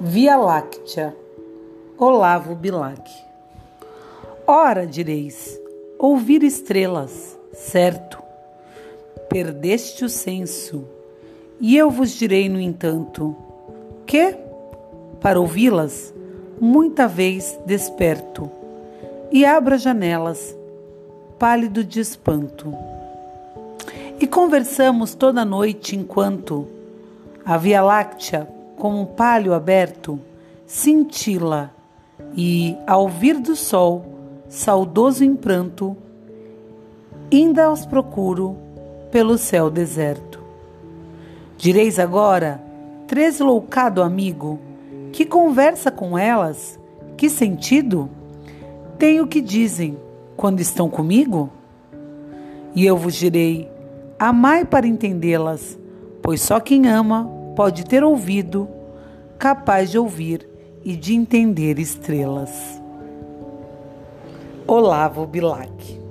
Via Láctea, Olavo Bilac. Ora, direis, ouvir estrelas, certo, perdeste o senso, e eu vos direi, no entanto, que, para ouvi-las, muita vez desperto, e abro as janelas, pálido de espanto. E conversamos toda noite enquanto a Via Láctea como um palho aberto, cintila, e, ao vir do sol, saudoso em pranto, ainda os procuro pelo céu deserto. Direis agora, tresloucado amigo, que conversa com elas, que sentido tem o que dizem quando estão comigo? E eu vos direi, amai para entendê-las, pois só quem ama pode ter ouvido capaz de ouvir e de entender estrelas. Olavo Bilac